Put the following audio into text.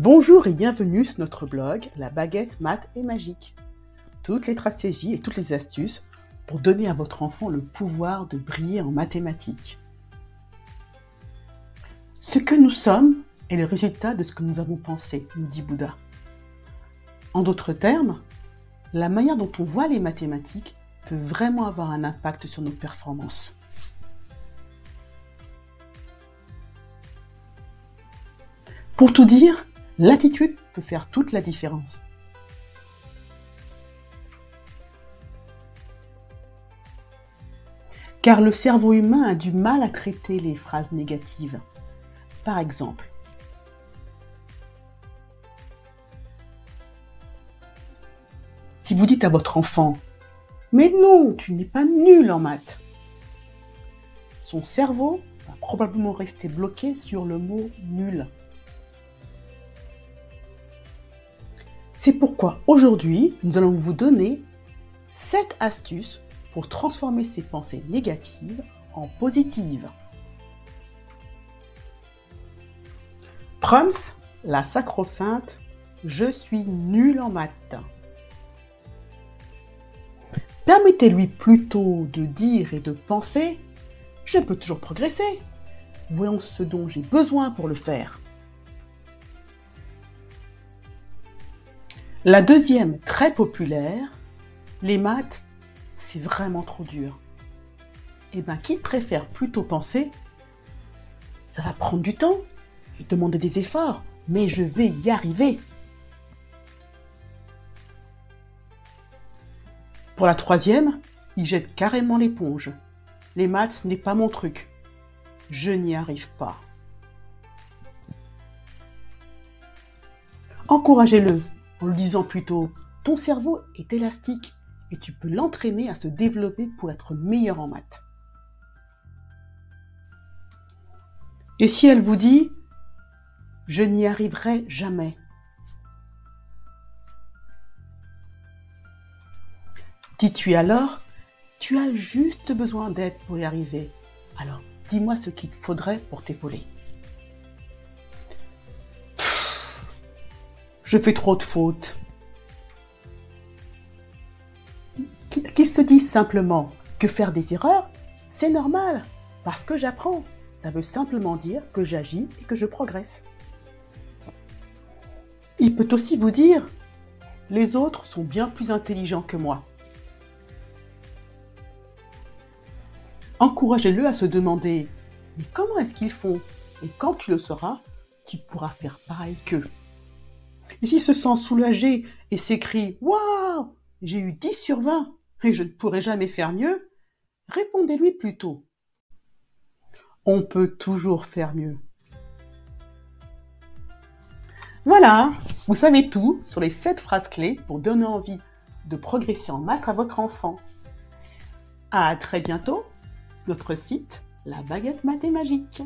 Bonjour et bienvenue sur notre blog La baguette maths et magique. Toutes les stratégies et toutes les astuces pour donner à votre enfant le pouvoir de briller en mathématiques. Ce que nous sommes est le résultat de ce que nous avons pensé, nous dit Bouddha. En d'autres termes, la manière dont on voit les mathématiques peut vraiment avoir un impact sur nos performances. Pour tout dire, l'attitude peut faire toute la différence. Car le cerveau humain a du mal à traiter les phrases négatives. Par exemple, si vous dites à votre enfant Mais non, tu n'es pas nul en maths, son cerveau va probablement rester bloqué sur le mot nul. C'est pourquoi aujourd'hui, nous allons vous donner 7 astuces pour transformer ces pensées négatives en positives. Prums, la sacro-sainte, je suis nul en maths. Permettez-lui plutôt de dire et de penser Je peux toujours progresser. Voyons ce dont j'ai besoin pour le faire. La deuxième, très populaire, les maths, c'est vraiment trop dur. Eh bien, qui préfère plutôt penser Ça va prendre du temps demander des efforts, mais je vais y arriver. Pour la troisième, il jette carrément l'éponge. Les maths, n'est pas mon truc. Je n'y arrive pas. Encouragez-le en lui disant plutôt ton cerveau est élastique et tu peux l'entraîner à se développer pour être meilleur en maths. Et si elle vous dit je n'y arriverai jamais Dis-tu alors tu as juste besoin d'aide pour y arriver. Alors dis-moi ce qu'il faudrait pour t'épauler. Je fais trop de fautes. Qu'ils se disent simplement que faire des erreurs, c'est normal, parce que j'apprends. Ça veut simplement dire que j'agis et que je progresse. Il peut aussi vous dire, les autres sont bien plus intelligents que moi. Encouragez-le à se demander, mais comment est-ce qu'ils font? Et quand tu le sauras, tu pourras faire pareil qu'eux. Et s'il se sent soulagé et s'écrie Waouh J'ai eu 10 sur 20 et je ne pourrai jamais faire mieux, répondez-lui plutôt On peut toujours faire mieux. Voilà, vous savez tout sur les 7 phrases clés pour donner envie de progresser en maths à votre enfant. À très bientôt sur notre site La Baguette Mathémagique.